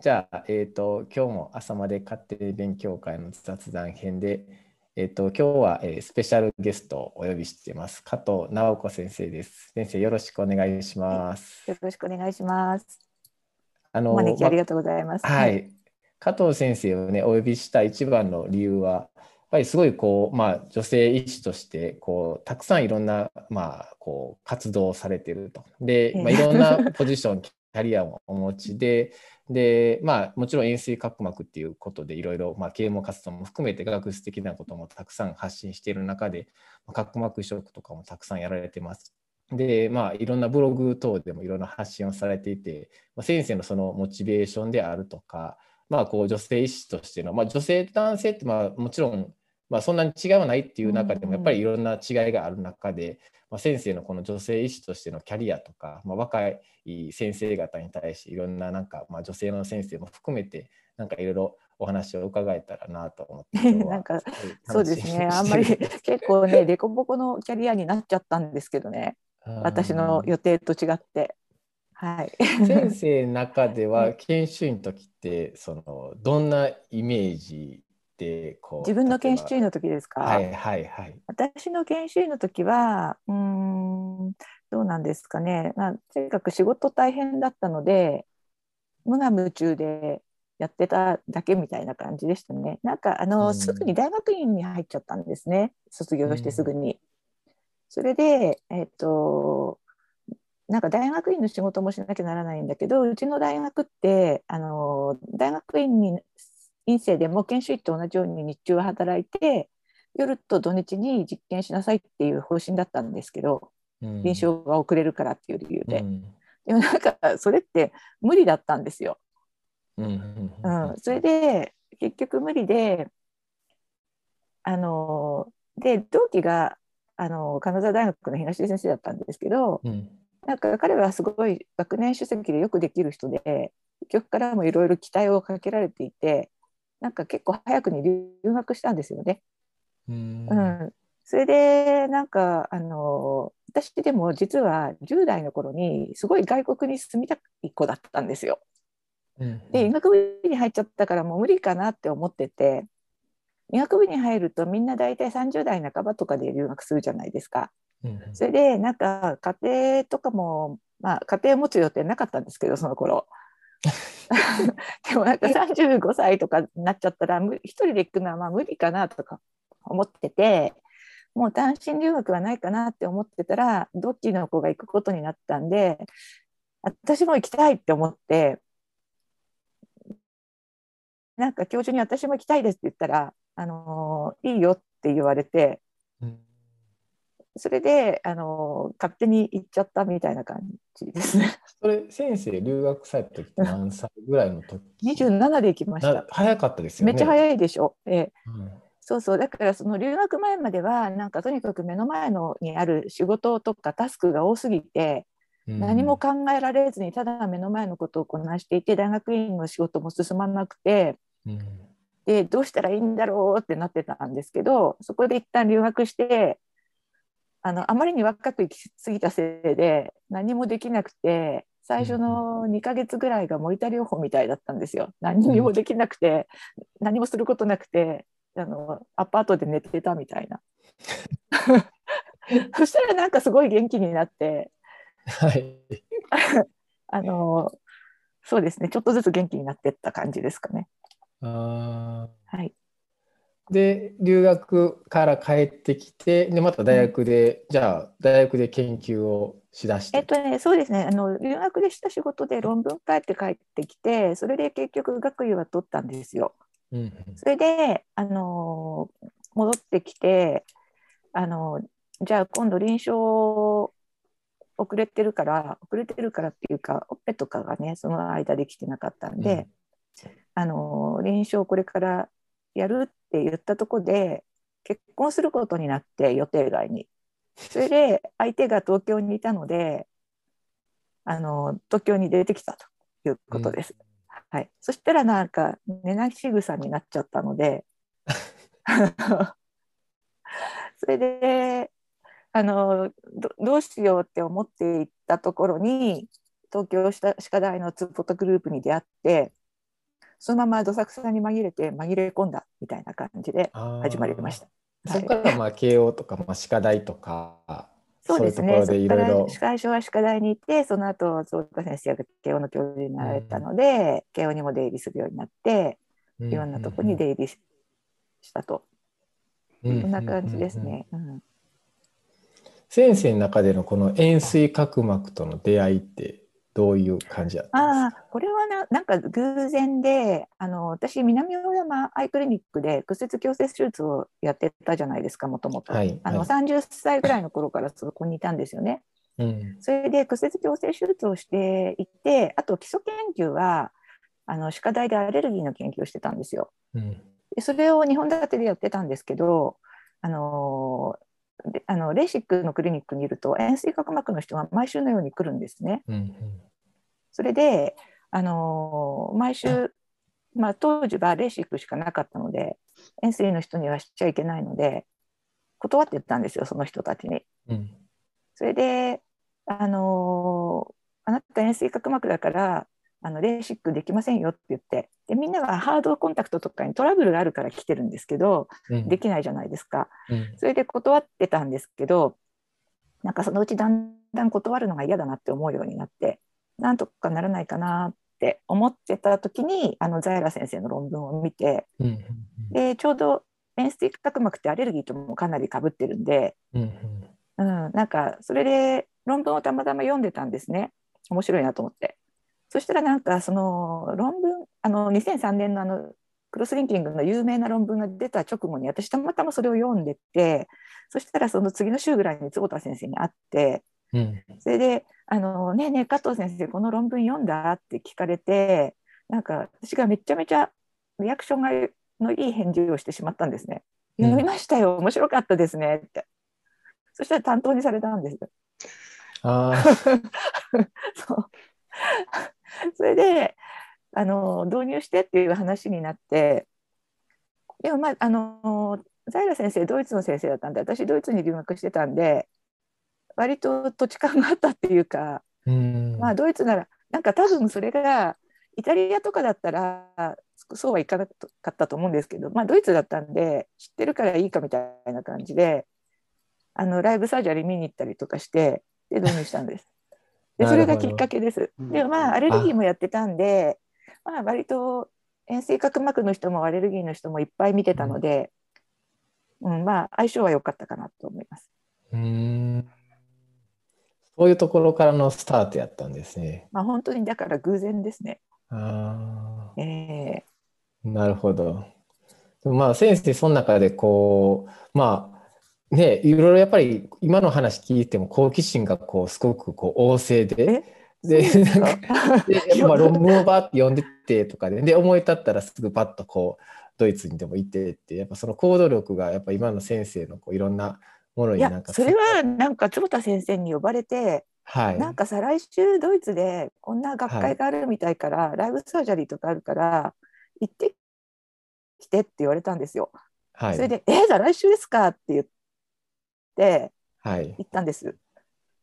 じゃあ、えっ、と、今日も朝まで家庭勉強会の雑談編で、えっ、と、今日は、えースペシャルゲストをお呼びしています。加藤直子先生です。先生、よろしくお願いします。よろしくお願いします。あお招きありまがとうございます。は。い。加藤先生をね、お呼びした一番の理由は、やっぱりすごいこう、まあ、女性医師として、こう、たくさんいろんな、まあ、こう、活動をされてると。で、まあ、ええいろんなポジション、キャリアもお持ちで、で、まあ、もちろん円錐角膜っていうことで、いろいろ、ま、啓蒙活動も含めて学術的なこともたくさん発信している中で、まあ角膜移植とかもたくさんやられてます。で、まあ、いろんなブログ等でもいろんな発信をされていて、まあ、先生のそのモチベーションであるとか、まあ、こう女性医師としての、まあ、女性男性ってまあもちろん、まあ、そんなに違いはないっていう中でもやっぱりいろんな違いがある中で、まあ、先生のこの女性医師としてのキャリアとか、まあ、若い先生方に対していろんななんか、まあ、女性の先生も含めてなんかいろいろお話を伺えたらなと思って なんかそうですね。あんまり結構ね、デコボコのキャリアになっちゃったんですけどね。私の予定と違って。はい。先生の中では 研修医の時ってそのどんなイメージでこう自分の研修医のの時ですか？はいはいはい。私の研修医の時は、うーん、どうなんですかね。まあ、とにかく仕事大変だったので、無我夢中でやってただけみたいな感じでしたね。なんか、あの、うんすぐに大学院に入っちゃったんですね。卒業してすぐに。それで、えっと、なんか大学院の仕事もしなきゃならないんだけど、うちの大学って、あの、大学院に、院生でも研修医と同じように日中は働いて、夜と土日に実験しなさいっていう方針だったんですけど、うん。臨床が遅れるからっていう理由で。うん。でもなんか、それって無理だったんですよ。うんうんうん、それで結局無理であので同期があの金沢大学の東出先生だったんですけどうん。なんか彼はすごい学年主席でよくできる人で結局からもいろいろ期待をかけられていてなんか結構早くに留学したんですよね。うんうん、それでなんかあの私でも実は10代の頃にすごい外国に住みたい子だったんですよ。うんで医学部に入っちゃったからもう無理かなって思ってて医学部に入るとみんな大体30代半ばとかで留学するじゃないですか。うんそれでなんか家庭とかもまあ家庭を持つ予定なかったんですけどその頃。でもなんか35歳とかになっちゃったらむ一人で行くのはまあ無理かなとか思っててもう単身留学はないかなって思ってたらどっちの子が行くことになったんで私も行きたいって思ってなんか教授に私も行きたいですって言ったら、あのーいいよって言われて、うんそれで、あのー勝手に行っちゃったみたいな感じですね。それ先生留学された時って何歳ぐらいの時？27で行きました。な早かったですよね。めっちゃ早いでしょ？ええうんそうそう。だからその留学前までは、なんかとにかく目の前のにある仕事とかタスクが多すぎて、何も考えられずにただ目の前のことをこなしていて、大学院の仕事も進まなくて、うんでどうしたらいいんだろうってなってたんですけどそこで一旦留学してあのあまりに若く行き過ぎたせいで何もできなくて最初の2ヶ月ぐらいが森田療法みたいだったんですよ。何にもできなくて、何もすることなくてあのアパートで寝てたみたいな。そしたらなんかすごい元気になって。はい。あのそうですね。ちょっとずつ元気になってった感じですかね。あはい。ーで留学から帰ってきてでまた大学で、じゃあ大学で研究をしだして。えっとね、そうですねあの留学でした仕事で論文書いて帰ってきてそれで結局学位は取ったんですよ。うんうんそれで、あの戻ってきて、あのじゃあ今度臨床遅れてるから遅れてるからっていうかオペとかがねその間できてなかったんで、あの臨床これからやるって言ったとこで結婚することになって予定外に。それで相手が東京にいたのであの東京に出てきたということです。はい、そしたらなんか寝なし草になっちゃったので それであのどどうしようって思っていったところに東京歯科大のツーポットグループに出会ってそのままどさくさに紛れて紛れ込んだみたいな感じで始まりました。そこからまあ慶応とか、まあ、歯科大とかそうですね。そころでいろいろ歯科医所は歯科大に行って、その後、坪田先生が慶応の教授になられたので、慶応にも出入りするようになって、いろんなとこに出入りしたと。うんそんな感じですね。うん先生の中でのこの円錐角膜との出会いってどういう感じだったんああ、これはななんか偶然で、あの私、南大山アイクリニックで屈折矯正手術をやってたじゃないですか、もともと。はいあのはい30歳ぐらいの頃からそこにいたんですよね。ですか、それで屈折矯正手術をしていて、あと基礎研究は、あの歯科大でアレルギーの研究をしてたんですよ。うんうんでそれを2本立てでやってたんですけど、あのであのレーシックのクリニックにいると円錐角膜の人が毎週のように来るんですね。うんうんそれで、あの毎週、まあ、当時はレーシックしかなかったので円錐の人にはしちゃいけないので断ってたんですよその人たちに。うんそれで、あのあなた円錐角膜だからあのレーシックできませんよって言ってでみんなはハードコンタクトとかにトラブルがあるから来てるんですけどうん。できないじゃないですか。うん。それで断ってたんですけどなんかそのうちだんだん断るのが嫌だなって思うようになってなんとかならないかなって思ってた時にあのザイラ先生の論文を見てうん。うん。でちょうど円錐角膜ってアレルギーともかなりかぶってるんで、うん、なんかそれで論文をたまたま読んでたんですね。面白いなと思ってそしたらなんかその論文あの2003年のあのクロスリンキングの有名な論文が出た直後に私たまたまそれを読んでてそしたらその次の週ぐらいに坪田先生に会ってうんそれで「あのねえねえ加藤先生この論文読んだ?」って聞かれてなんか私がめちゃめちゃリアクションがのいい返事をしてしまったんですね。うん読みましたよ面白かったですねって。そしたら担当にされたんです。あ そう それであの導入してっていう話になってでもまああのザイラ先生ドイツの先生だったんで私ドイツに留学してたんで割と土地勘があったっていうか、ーうんまあドイツならなんか多分それがイタリアとかだったらそうはいかなかったと思うんですけど、まあ、ドイツだったんで知ってるからいいかみたいな感じであのライブサージャリー見に行ったりとかしてで導入したんです。でそれがきっかけです。うんでもまあアレルギーもやってたんで、まあ、割と円錐角膜の人もアレルギーの人もいっぱい見てたので、うんまあ相性は良かったかなと思います。うんそういうところからのスタートやったんですね。まあ本当にだから偶然ですね。あえあ、なるほど。まあ先生その中でこうまあねいろいろやっぱり今の話聞いても好奇心がこうすごくこう旺盛で。でなんかでまあ論文をバーって読んでってとかでで思い立ったらすぐパッとこうドイツにでも行ってってやっぱその行動力がやっぱ今の先生のこういろんなものいになんかやそれはなんか坪田先生に呼ばれて、はいなんか再来週ドイツでこんな学会があるみたいから、ライブサージャリーとかあるから行ってきてって言われたんですよ。はいそれで「えー、じゃあ来週ですか?」って言ってはい行ったんです。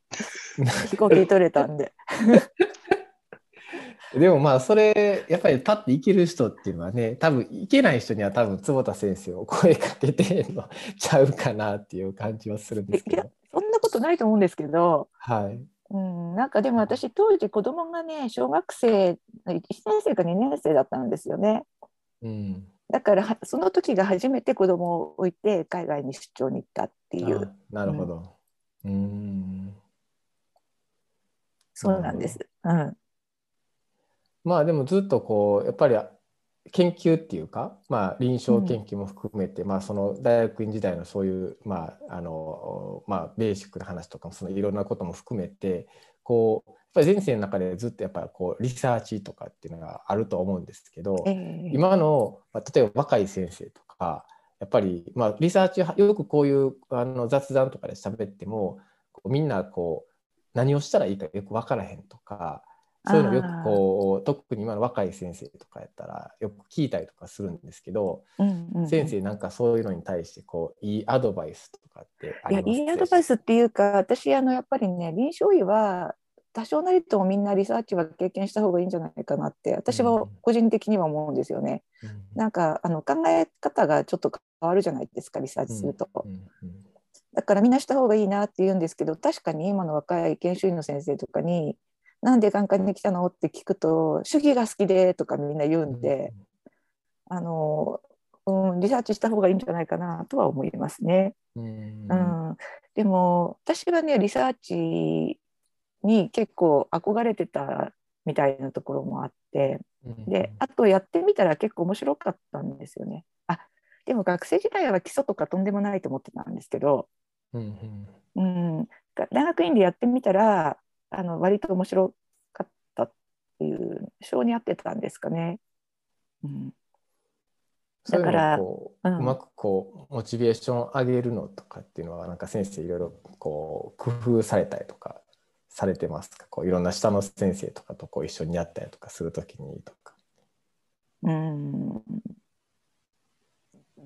飛行機取れたんで。でもまあそれやっぱり立っていける人っていうのはね多分いけない人には多分坪田先生を声かけてんのちゃうかなっていう感じはするんですけどそんなことないと思うんですけど、はいうん、なんかでも私当時子供がね小学生1年生か2年生だったんですよね。うんだからはその時が初めて子供を置いて海外に出張に行ったっていう。あなるほど。うん。そうなんです。うん、まあでもずっとこうやっぱり研究っていうか、まあ、臨床研究も含めて、まあ、その大学院時代のそういう、まああのまあ、ベーシックな話とかもそのいろんなことも含めてこうやっぱり人生の中でずっとやっぱりこうリサーチとかっていうのがあると思うんですけど、ええ。今の、まあ、例えば若い先生とかやっぱり、まあ、リサーチはよくこういうあの雑談とかで喋ってもみんなこう何をしたらいいかよく分からへんとかそういうのよくこう特に今の若い先生とかやったらよく聞いたりとかするんですけど、うんうんうん。先生なんかそういうのに対してこういいアドバイスとかってあいやります？いいアドバイスっていうか私あのやっぱりね臨床医は多少なりともみんなリサーチは経験した方がいいんじゃないかなって私は個人的には思うんですよね。うん。なんかあの考え方がちょっと変わるじゃないですかリサーチすると。だからみんなした方がいいなって言うんですけど確かに今の若い研修医の先生とかに「なんで眼科に来たの?」って聞くと「主義が好きで」とかみんな言うんで、あのうん、リサーチした方がいいんじゃないかなとは思いますね。うんうん、でも私はねリサーチに結構憧れてたみたいなところもあってうんであとやってみたら結構面白かったんですよね。あでも学生時代は基礎とかとんでもないと思ってたんですけど、うんうん。うん、が大学院でやってみたらあの割と面白かったっていう性に合ってたんですかね。うん、だからう,、まくこうモチベーションを上げるのとかっていうのはなんか先生いろいろこう工夫されたりとかされてますか？こういろんな下の先生とかとこう一緒にやったりとかするときにとか。うん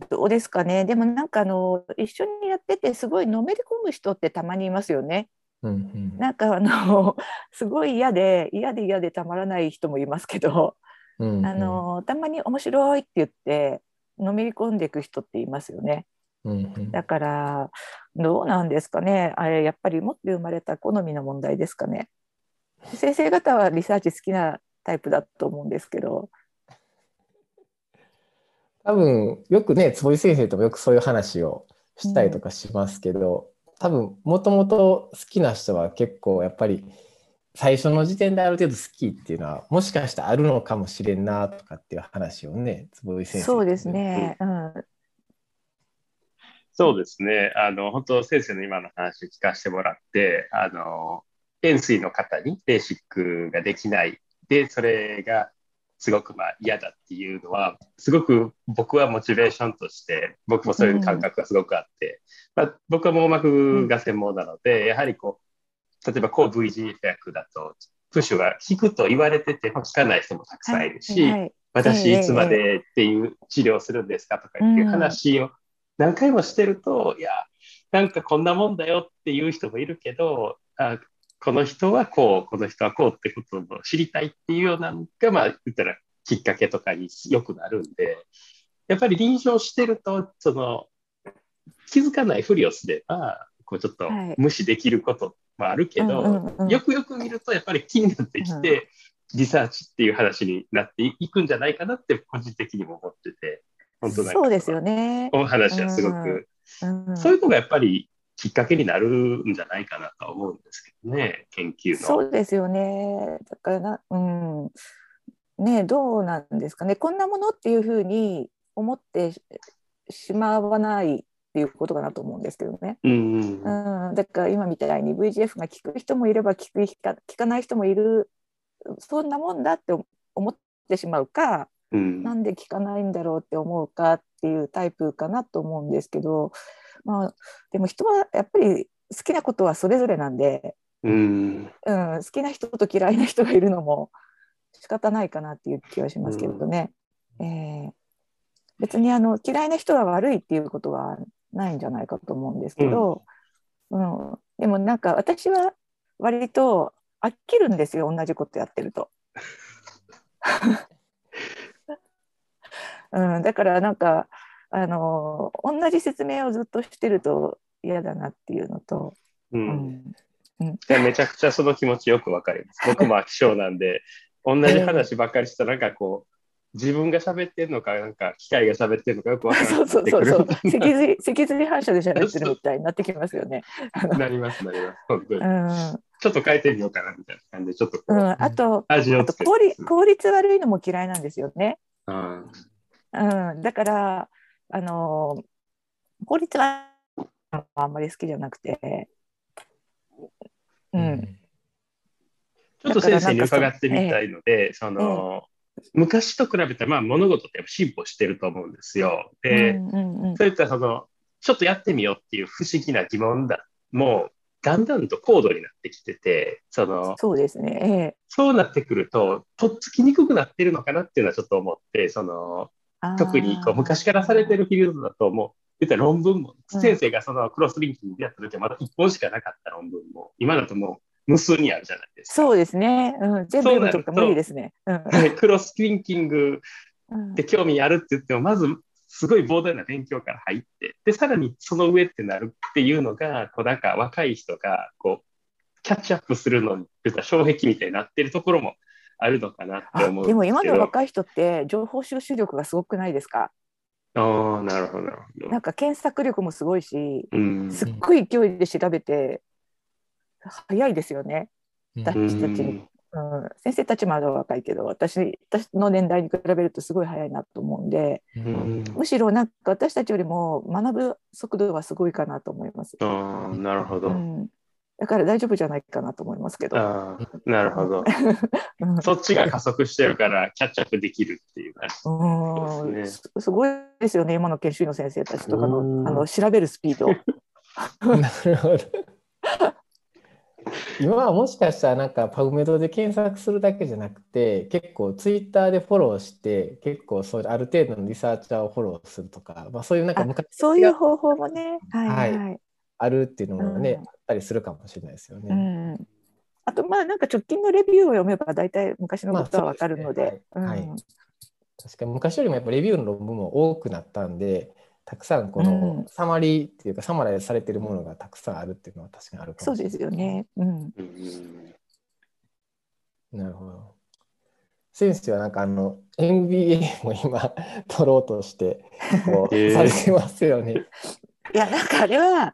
どうですかねでもなんかあの一緒にやっててすごいのめり込む人ってたまにいますよね。うんうんなんかあの すごい嫌で嫌で嫌でたまらない人もいますけど、うんうんあのたまに面白いって言ってのめり込んでいく人っていますよね。うんうんだからどうなんですかねあれやっぱり持って生まれた好みの問題ですかね。先生方はリサーチ好きなタイプだと思うんですけど。多分よくね坪井先生ともよくそういう話をしたりとかしますけど、多分もともと好きな人は結構やっぱり最初の時点である程度好きっていうのはもしかしたらあるのかもしれんなとかっていう話をね坪井先生そうですね。うん。そうですね。あの、本当先生の今の話聞かせてもらって、あの、円錐の方にベーシックができない。で、それがすごくまあ嫌だっていうのは、すごく僕はモチベーションとして、僕もそういう感覚がすごくあって、まあ、僕は網膜が専門なので、やはりこう、例えば抗 VGF 薬だと、プッシュが効くと言われてても効かない人もたくさんいるし、はい。私いつまでっていう治療するんですかとかっていう話を何回もしてると、いや、なんかこんなもんだよっていう人もいるけど、あこの人はこう、この人はこうってことを知りたいっていうようなのが、まあ、言ったらきっかけとかによくなるんで、やっぱり臨床してると、その、気づかないふりをすれば、こうちょっとはい。無視できることもあるけど、うんうんうんよくよく見るとやっぱり気になってきて、リサーチっていう話になっていくんじゃないかなって個人的にも思ってて、本当なんかそうですよね。お話はすごく、うん。そういうのがやっぱりきっかけになるんじゃないかなとは思うんですけどね、研究の。そうですよね。だからな、うん、ねどうなんですかね。こんなものっていうふうに思ってししまわないっていうことかなと思うんですけどね。うんうんうん、だから今みたいに VGF が効く人もいれば効く効かない人もいるそんなもんだって思ってしまうか、うん。なんで効かないんだろうって思うかっていうタイプかなと思うんですけど、まあ、でも人はやっぱり好きなことはそれぞれなんで、うん。うん、好きな人と嫌いな人がいるのも仕方ないかなっていう気はしますけどね。えー別にあの嫌いな人が悪いっていうことはないんじゃないかと思うんですけど、うん。でもなんか私は割と飽きるんですよ同じことやってると。うん、だからなんかあの同じ説明をずっとしてると嫌だなっていうのと、ううん。ん。いやめちゃくちゃその気持ちよくわかります。僕も飽き性なんで、同じ話ばっかりしたら、なんかこう、自分が喋ってるのか、なんか機械が喋ってるのかよくわからなそうそうそうそう。脊髄脊髄反射で喋ってるみたいになってきますよね。なります、なります。本当に。うん。ちょっと変えてみようかなみたいな感じで、ちょっとこう、うん、あと味をあと効率悪いのも嫌いなんですよね。うんうん、だからあの効率はあんまり好きじゃなくて、うん。ちょっと先生に伺ってみたいので、その、昔と比べたら、まあ、物事って進歩してると思うんですよ。で、うんうんうん。そういったその、ちょっとやってみようっていう不思議な疑問だ、もう、だんだんと高度になってきてて、その、そうですね。そうなってくると、とっつきにくくなってるのかなっていうのはちょっと思って、その、ええ特にこう昔からされてるフィールドだともう、言ったら論文も、うん先生がそのクロスリンキングでやった時はまだ1本しかなかった論文も、今だともう無数にあるじゃないですか。そうですね。うん、全部読むとか無理ですね。うんはいクロスティンキングうんで興味あるって言っても、まずすごい膨大な勉強から入って、で、さらにその上ってなるっていうのが、こうなんか若い人がこうキャッチアップするのに、障壁みたいになってるところもあるのかなってあ思うんでも今のい。若い人って情報収集力がすごくないですか？ああ、なるほど、なるほど。なんか検索力もすごいしうん。すっごい勢いで調べて早いですよね、私たちに。うん、先生たちまだ若いけど私私の年代に比べるとすごい早いなと思うんでううん。んむしろなんか私たちよりも学ぶ速度はすごいかなと思います、ああ、なるほど。うん、だから大丈夫じゃないかなと思いますけど、ああ、なるほど。うんそっちが加速してるからキャッチアップできるっていう感じ。うんですすすごいですよね今の研修医の先生たちとかうんのあの調べるスピード。なるほど。今はもしかしたらなんかパブメドで検索するだけじゃなくて結構ツイッターでフォローして結構そうある程度のリサーチャーをフォローするとか、まあ、そういうなんかあ昔そういう方法もね、はいはい、はいあるっていうのもね、うんあったりするかもしれないですようね。ん。あとまあなんか直近のレビューを読めば大体昔のことはわかるので、まあそうですねうん確かに昔よりもやっぱレビューの論文も多くなったんでたくさんこのうんサマリーっていうかサマライズされてるものがたくさんあるっていうのは確かにあるかそうでもしれないすよね。うん。うんなるほど。先生はなんかあの MBA も今取ろうとしてこう、されてますよね。いやなんかあれは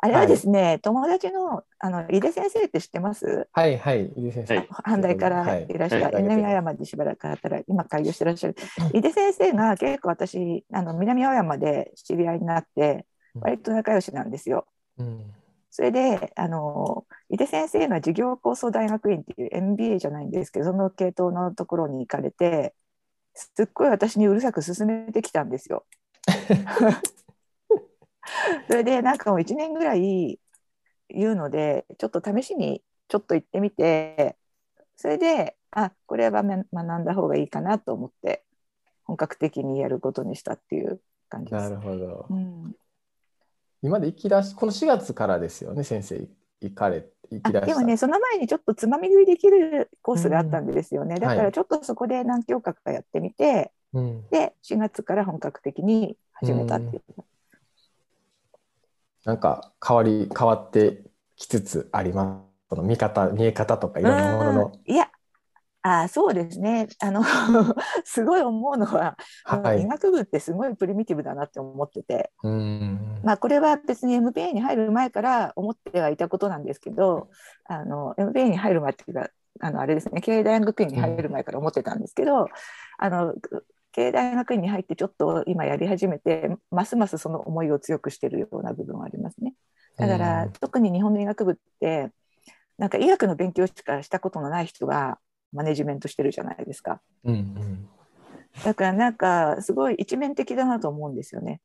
あれはですね、友達のあの井出先生って知ってます？はいはい、井出先生。はい阪大からいらっしゃる、はい南青山でしばらく働いて今開業してらっしゃる井出先生が結構私あの南青山で知り合いになってうん割と仲良しなんですよ。うんそれであの井出先生が事業構想大学院っていう MBA じゃないんですけどその系統のところに行かれてすっごい私にうるさく勧めてきたんですよ。それでなんかもう1年ぐらい言うのでちょっと試しにちょっと行ってみてそれであこれはめ学んだ方がいいかなと思って本格的にやることにしたっていう感じです。なる。ほど。う。ん、今で行き出し、この4月からですよね、先生、行かれ、行き出しでもねその前にちょっとつまみ食いできるコースがあったんですよね、だかはい。らちょっとそこで何教科かやってみてうん、で4月から本格的に始めたっていう、なんか変わり、変わってきつつあります。その見方、見え方とかいろんなものの。うんいやあそうですねあの すごい思うのは、はい。医学部ってすごいプリミティブだなって思ってて、うん。まあ、これは別に MBA に入る前から思ってはいたことなんですけどあの MBA に入る前っていうかあのあれですね経営大学院に入る前から思ってたんですけど、あの経営大学院に入ってちょっと今やり始めてますますその思いを強くしているような部分はありますね。だから、うん特に日本の医学部ってなんか医学の勉強しかしたことのない人がマネジメントしてるじゃないですか。うんうん。だからなんかすごい一面的だなと思うんですよね。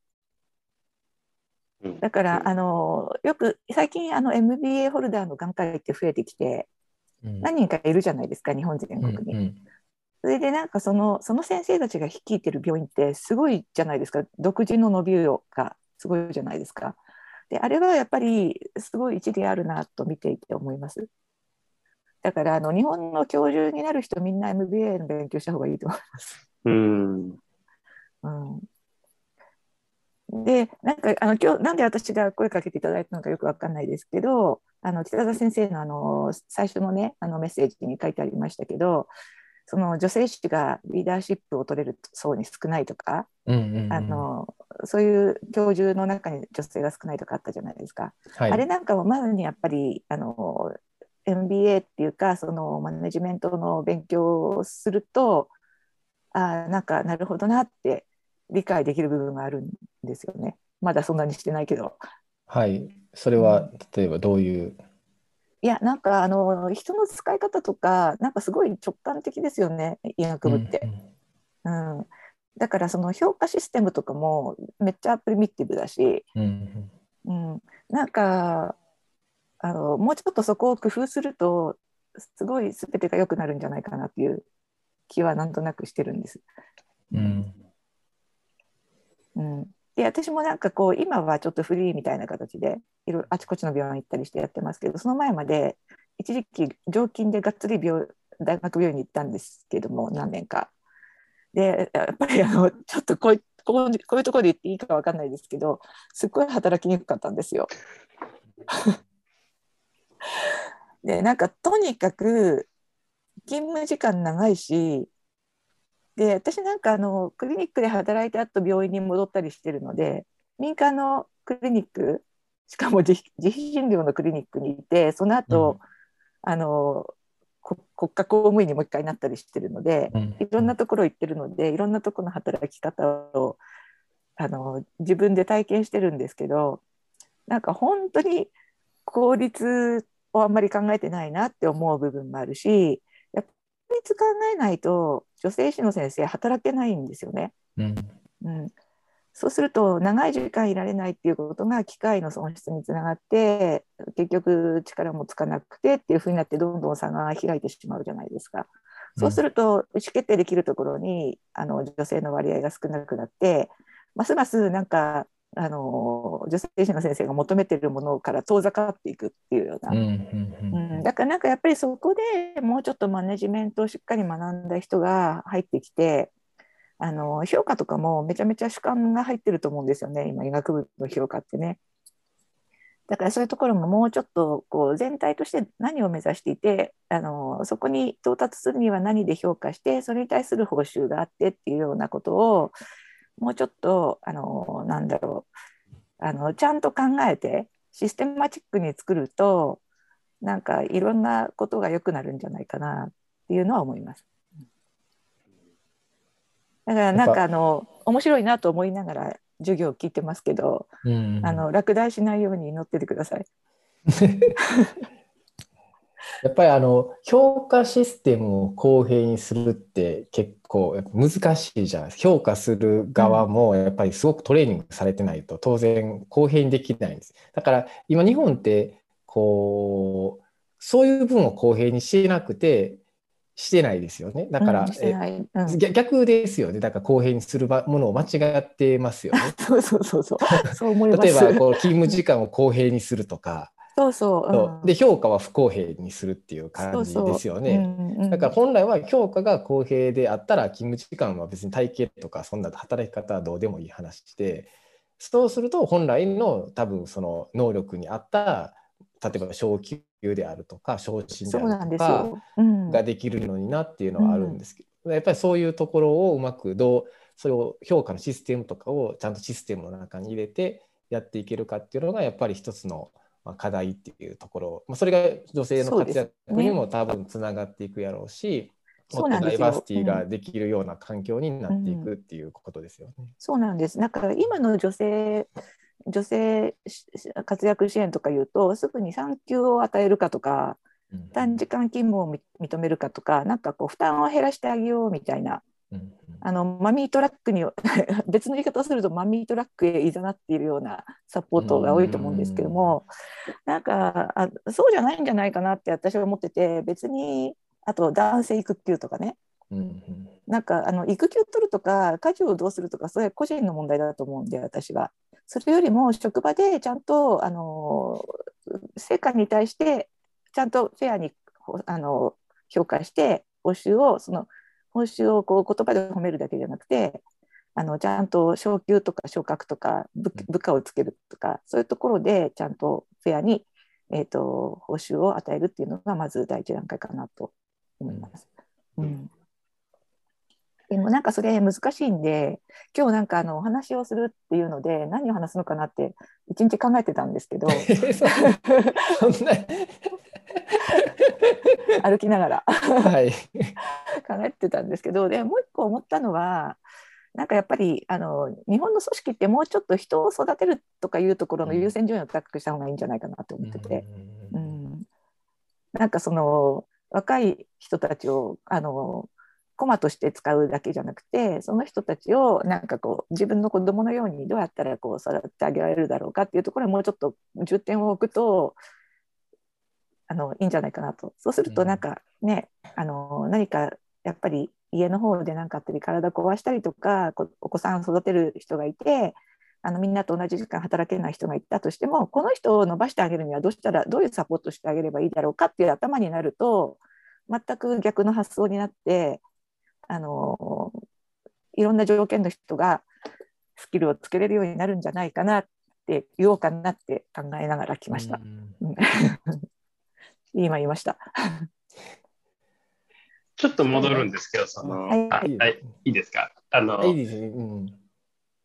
うんだから、あのよく最近あの MBA ホルダーの眼科医って増えてきてうん何人かいるじゃないですか日本全国に。うんうんそれでなんかそのその先生たちが率いてる病院ってすごいじゃないですか独自の伸びがすごいじゃないですか。であれはやっぱりすごい一理あるなと見ていて思います。だからあの日本の教授になる人みんな MBA の勉強した方がいいと思います。うん。うん、でなんかあの今日なんで私が声かけていただいたのかよくわかんないですけどあの北田先生のあの最初のねあのメッセージに書いてありましたけどその女性誌がリーダーシップを取れる層に少ないとか、うんうんうんあのそういう教授の中に女性が少ないとかあったじゃないですか。はいあれなんかもまさにやっぱりあの MBA っていうかそのマネジメントの勉強をするとあなんかなるほどなって理解できる部分があるんですよね。まだそんなにしてないけど。はい。それは例えばどういう。いやなんかあの人の使い方とかなんかすごい直感的ですよね医学部って。うんだからその評価システムとかもめっちゃプリミティブだし、うんうん。うん、なんかあのもうちょっとそこを工夫するとすごい全てが良くなるんじゃないかなっていう気はなんとなくしてるんです。うん。うん、で私もなんかこう今はちょっとフリーみたいな形でいろいろあちこちの病院行ったりしてやってますけどその前まで一時期常勤でがっつり病大学病院に行ったんですけども何年か。でやっぱりあのちょっとこうこうこういうところで言っていいか分かんないですけどすっごい働きにくかったんですよ。でなんかとにかく勤務時間長いしで私なんかあのクリニックで働いてあと病院に戻ったりしてるので民間のクリニックしかも自自費診療のクリニックにいてその後、うん、あの国家公務員にもう一回なったりしてるので、うん、いろんなところ行ってるのでいろんなところの働き方をあの自分で体験してるんですけどなんか本当に効率をあんまり考えてないなって思う部分もあるしやっぱり考えないと女性医師の先生働けないんですよね。うん、うん、そうすると長い時間いられないっていうことが機械の損失につながって結局力もつかなくてっていうふうになってどんどん差が開いてしまうじゃないですか。そうすると意思決定できるところにあの女性の割合が少なくなってますますなんかあの女性医師の先生が求めているものから遠ざかっていくっていうような、うん、だからなんかやっぱりそこでもうちょっとマネジメントをしっかり学んだ人が入ってきてあの評価とかもめちゃめちゃ主観が入ってると思うんですよね今医学部の評価ってね。だからそういうところももうちょっとこう全体として何を目指していてあのそこに到達するには何で評価してそれに対する報酬があってっていうようなことをもうちょっとあのなんだろうあのちゃんと考えてシステマチックに作るとなんかいろんなことが良くなるんじゃないかなっていうのは思います。だからなんかあの面白いなと思いながら授業を聞いてますけど、うんあの落第しないように祈っててください。やっぱりあの評価システムを公平にするって結構難しいじゃないですか評価する側もやっぱりすごくトレーニングされてないと当然公平にできないんですだから今日本ってこうそういう分を公平にしなくてしてないですよね。だから、うんうん、逆ですよね。だから公平にするものを間違ってますよね。そうそうそうそう。例えばこう勤務時間を公平にするとか。そうそう、う。ん、で評価は不公平にするっていう感じですよね。だから本来は評価が公平であったら勤務時間は別に体系とかそんな働き方はどうでもいい話でそうすると本来の多分その能力に合った例えば昇給であるとか昇進であるとかができるのになっていうのはあるんですけど、やっぱりそういうところをうまくどうそれを評価のシステムとかをちゃんとシステムの中に入れてやっていけるかっていうのがやっぱり一つの課題っていうところ、まあ、それが女性の活躍にも多分つながっていくやろうし。もっとダイバーシティができるような環境になっていくっていうことですよね。そうなんです。だから今の女性女性活躍支援とかいうとすぐに産休を与えるかとか短時間勤務を認めるかとかなんかこう負担を減らしてあげようみたいな、あのマミートラックに 別の言い方をするとマミートラックへいざなっているようなサポートが多いと思うんですけども、なんかあそうじゃないんじゃないかなって私は思ってて別にあと男性育休とかね。なんかあの育休取るとか家事をどうするとかそれは個人の問題だと思うんで私は。それよりも職場でちゃんとあの成果に対してちゃんとフェアにあの評価して報酬をその報酬をこう言葉で褒めるだけじゃなくてあのちゃんと昇給とか昇格とか部下をつけるとかそういうところでちゃんとフェアに、えーと、報酬を与えるっていうのがまず第一段階かなと思います。うん。でもなんかそれ難しいんで今日なんかあのお話をするっていうので何を話すのかなって一日考えてたんですけど 歩きながら。はい、考えてたんですけどでもう一個思ったのはなんかやっぱりあの日本の組織ってもうちょっと人を育てるとかいうところの優先順位を高くした方がいいんじゃないかなと思ってて、うん、なんかその若い人たちをあの駒として使うだけじゃなくてその人たちをなんかこう自分の子供のようにどうやったらこう育ててあげられるだろうかっていうところにもうちょっと重点を置くとあのいいんじゃないかなと。そうするとなんかね、うん、あの何かやっぱり家の方で何かあったり体壊したりとかお子さん育てる人がいてあのみんなと同じ時間働けない人がいたとしてもこの人を伸ばしてあげるにはどうしたらどういうサポートしてあげればいいだろうかっていう頭になると全く逆の発想になってあのいろんな条件の人がスキルをつけれるようになるんじゃないかなって言おうかなって考えながら来ました。今言いました。ちょっと戻るんですけど、その、はい、はい、い。いですか？あの、いいですね。うん、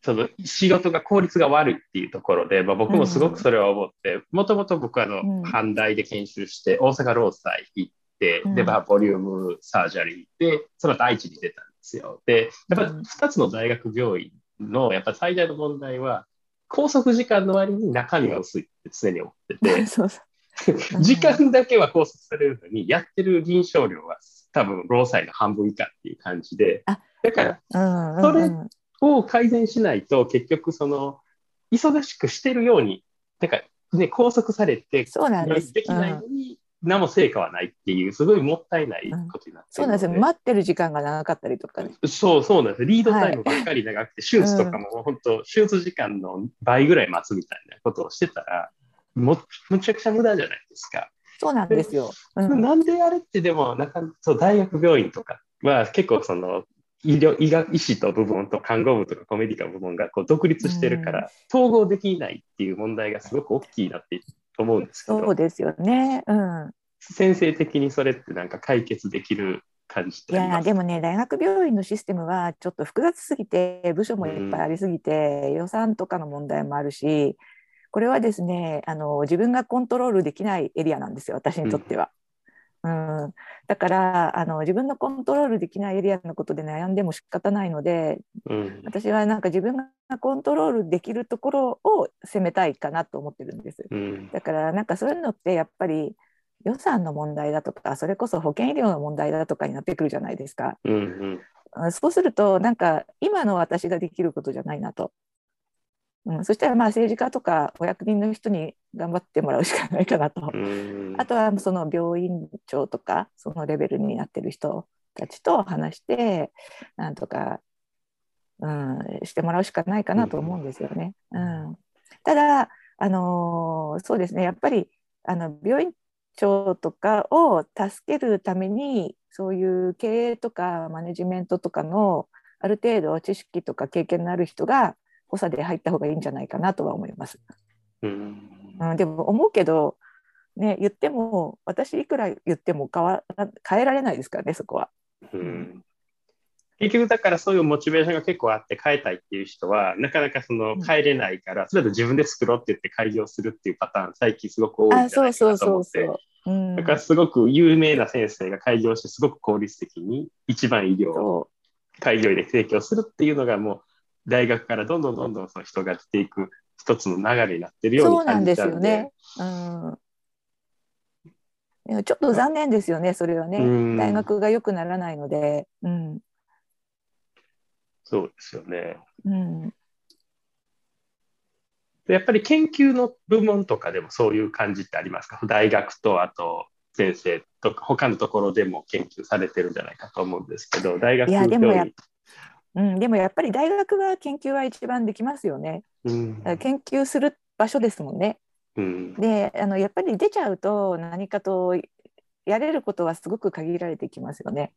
その仕事が効率が悪いっていうところで、まあ、僕もすごくそれは思って、もともと僕はあの、うん、阪大で研修して、大阪労災行って、で、まあ、ボリュームサージャリーで、その第一に出たんですよ。で、やっぱり2つの大学病院の、やっぱ最大の問題は、拘束時間の割に中身が薄いって常に思ってて、時間だけは拘束されるのに、やってる臨床量は多分労災の半分以下っていう感じで、だから、それを改善しないと、結局、その、忙しくしてるように、なんかね、拘束されて、そうなんです。できないのに、何も成果はないっていう、すごいもったいないことになって、そうなんですよ。待ってる時間が長かったりとかね。そう、そうなんです。リードタイムばっかり長くて、はい、手術とかも本当、手術時間の倍ぐらい待つみたいなことをしてたら、もむちゃくちゃ無駄じゃないですか。そうなんですよ。うん、なんであれってでもなんかそう大学病院とかは結構その医療医学医師と部門と看護部とかコメディカ部門がこう独立してるから、統合できないっていう問題がすごく大きいなって思うんですけど。そうですよね、うん、先生的にそれってなんか解決できる感じいやでもね大学病院のシステムはちょっと複雑すぎて部署もいっぱいありすぎて、うん、予算とかの問題もあるしこれはですねあの自分がコントロールできないエリアなんですよ私にとっては。うん、うん、だからあの自分のコントロールできないエリアのことで悩んでも仕方ないので、うん、私はなんか自分がコントロールできるところを攻めたいかなと思ってるんです。うん、だからなんかそういうのってやっぱり予算の問題だとかそれこそ保険医療の問題だとかになってくるじゃないですか。うんうん、そうするとなんか今の私ができることじゃないなと。うん、そしたらまあ政治家とかお役人の人に頑張ってもらうしかないかなと。あとはその病院長とかそのレベルになってる人たちと話してなんとか、うん、してもらうしかないかなと思うんですよね。うん、ただ、あのー、そうですね。やっぱりあの病院長とかを助けるためにそういう経営とかマネジメントとかのある程度知識とか経験のある人が補佐で入った方がいいんじゃないかなとは思います。うん、うん、でも思うけど、ね、言っても私いくら言っても変わ変えられないですからねそこは。うん。結局だからそういうモチベーションが結構あって変えたいっていう人はなかなかその変えれないから、それと自分で作ろうって言って開業するっていうパターン最近すごく多いんじゃないかなと思って。だからすごく有名な先生が開業してすごく効率的に一番医療を開業医で提供するっていうのがもう大学からどんどんどんどんその人が出ていく一つの流れになってるように感じたんで。そうなんですよね。うん。ちょっと残念ですよね、それはね。大学が良くならないので。うん。そうですよね。うん。やっぱり研究の部門とかでもそういう感じってありますか？大学とあと先生とか他のところでも研究されてるんじゃないかと思うんですけど大学いやでもやうん、でもやっぱり大学は研究は一番できますよね。うん、研究する場所ですもんね。うん、であのやっぱり出ちゃうと何かとやれることはすごく限られてきますよね。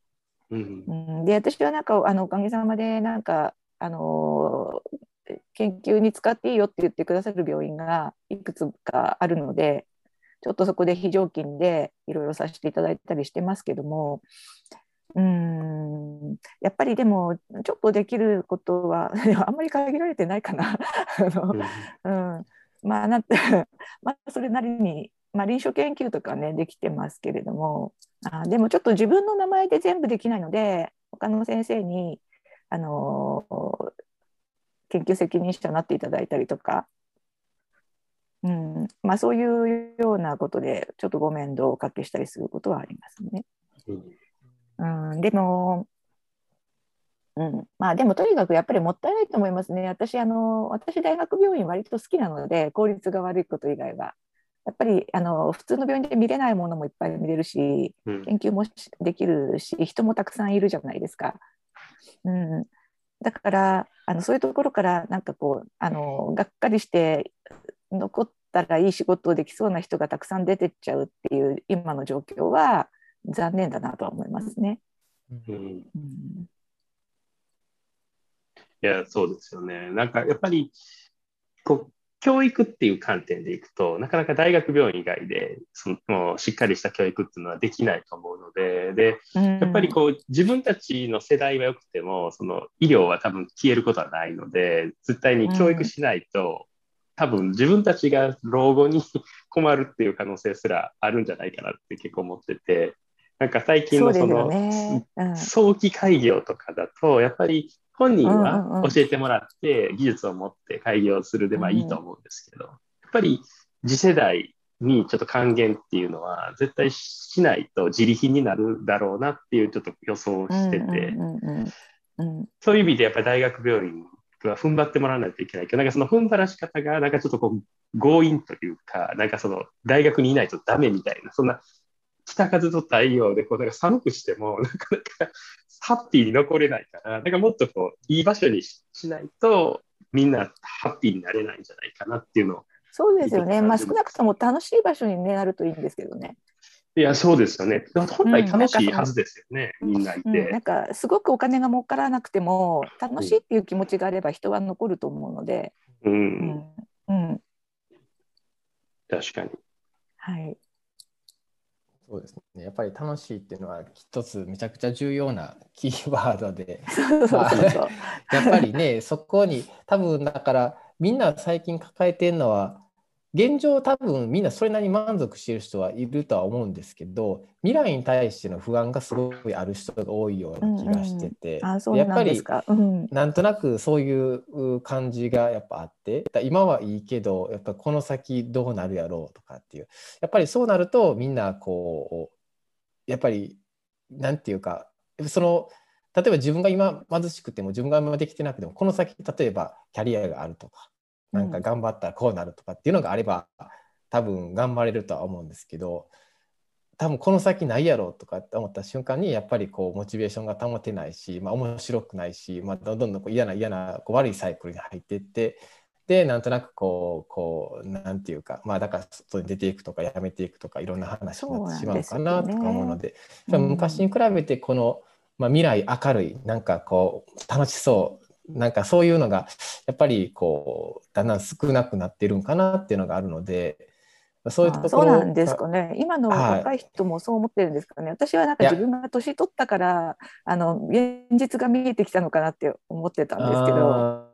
うん、うん、で私はなんかあのおかげさまでなんかあの研究に使っていいよって言ってくださる病院がいくつかあるのでちょっとそこで非常勤でいろいろさせていただいたりしてますけどもうん。やっぱりでもちょっとできることは あんまり限られてないかな。うん、まあなって まあそれなりに、まあ、臨床研究とかねできてますけれども。あでもちょっと自分の名前で全部できないので他の先生にあの研究責任者になっていただいたりとか、うん。まあ、そういうようなことでちょっとご面倒をおかけしたりすることはありますね。うんうん、でも、うん、まあでもとにかくやっぱりもったいないと思いますね。私、あの、私大学病院割と好きなので、効率が悪いこと以外は。やっぱりあの普通の病院で見れないものもいっぱい見れるし、研究もできるし、人もたくさんいるじゃないですか。うん、だからあのそういうところからなんかこうあのがっかりして残ったらいい仕事できそうな人がたくさん出てっちゃうっていう今の状況は残念だなとは思いますね。うんうんいや、そうですよね。なんかやっぱり、こう、教育っていう観点でいくと、なかなか大学病院以外で、そのしっかりした教育っていうのはできないと思うので、で、やっぱりこう、自分たちの世代は良くても、その医療は多分消えることはないので、絶対に教育しないと、多分自分たちが老後に 困るっていう可能性すらあるんじゃないかなって結構思ってて、なんか最近のその、ね。うん。早期開業とかだと、やっぱり本人うんうんうはん。教えてもらって、技術を持って開業するでまあいいと思うんですけど、やっぱり次世代にちょっと還元っていうのは絶対しないと自利品になるだろうなっていうちょっと予想をしてて、うんうんうんうんそういう意味でやっぱり大学病院は踏ん張ってもらわないといけない。けど、なんかその踏ん張らし方がなんかちょっとこう強引というか、なんかその大学にいないとダメみたいな、そんな北風と太陽でこうなんか寒くしてもなかなかハッピーに残れないから、なんかもっとこういい場所にししないとみんなハッピーになれないんじゃないかなっていうのを。そうですよね。まあ少なくとも楽しい場所に、ね、なるといいんですけどね。いや、そうですよね。本来楽しいはずですよね、みんないうん、なんて。かすごくお金が儲からなくても楽しいっていう気持ちがあれば人は残ると思うので、う、うんんうん確かに。はい、そうですね。やっぱり楽しいっていうのは一つめちゃくちゃ重要なキーワードで。やっぱりね、そこに多分だからみんな最近抱えてるのは現状多分みんなそれなりに満足している人はいるとは思うんですけど未来に対しての不安がすごいある人が多いような気がしてて、うやっぱり。うん。なんとなくそういう感じがやっぱあってだ今はいいけどやっぱこの先どうなるやろうとかっていう。やっぱりそうなるとみんなこうやっぱりなんていうかその例えば自分が今貧しくても自分が今できてなくてもこの先例えばキャリアがあるとかなんか頑張ったらこうなるとかっていうのがあれば多分頑張れるとは思うんですけど多分この先ないやろうとかって思った瞬間にやっぱりこうモチベーションが保てないし、まあ、面白くないし、まあ、どんどんこう嫌な嫌なこう悪いサイクルに入っていってでなんとなくこうこうなんていうかまあだから外に出ていくとかやめていくとかいろんな話になってしまうかなとか思うのでそうなん昔に比べてこの、まあ、未来明るいなんかこう楽しそうなんかそういうのがやっぱりこうだんだん少なくなってるんかなっていうのがあるのでそういうところあそうなんですかね。今のはい若い人もそう思ってるんですかね。私はなんか自分が年取ったからあの現実が見えてきたのかなって思ってたんですけど。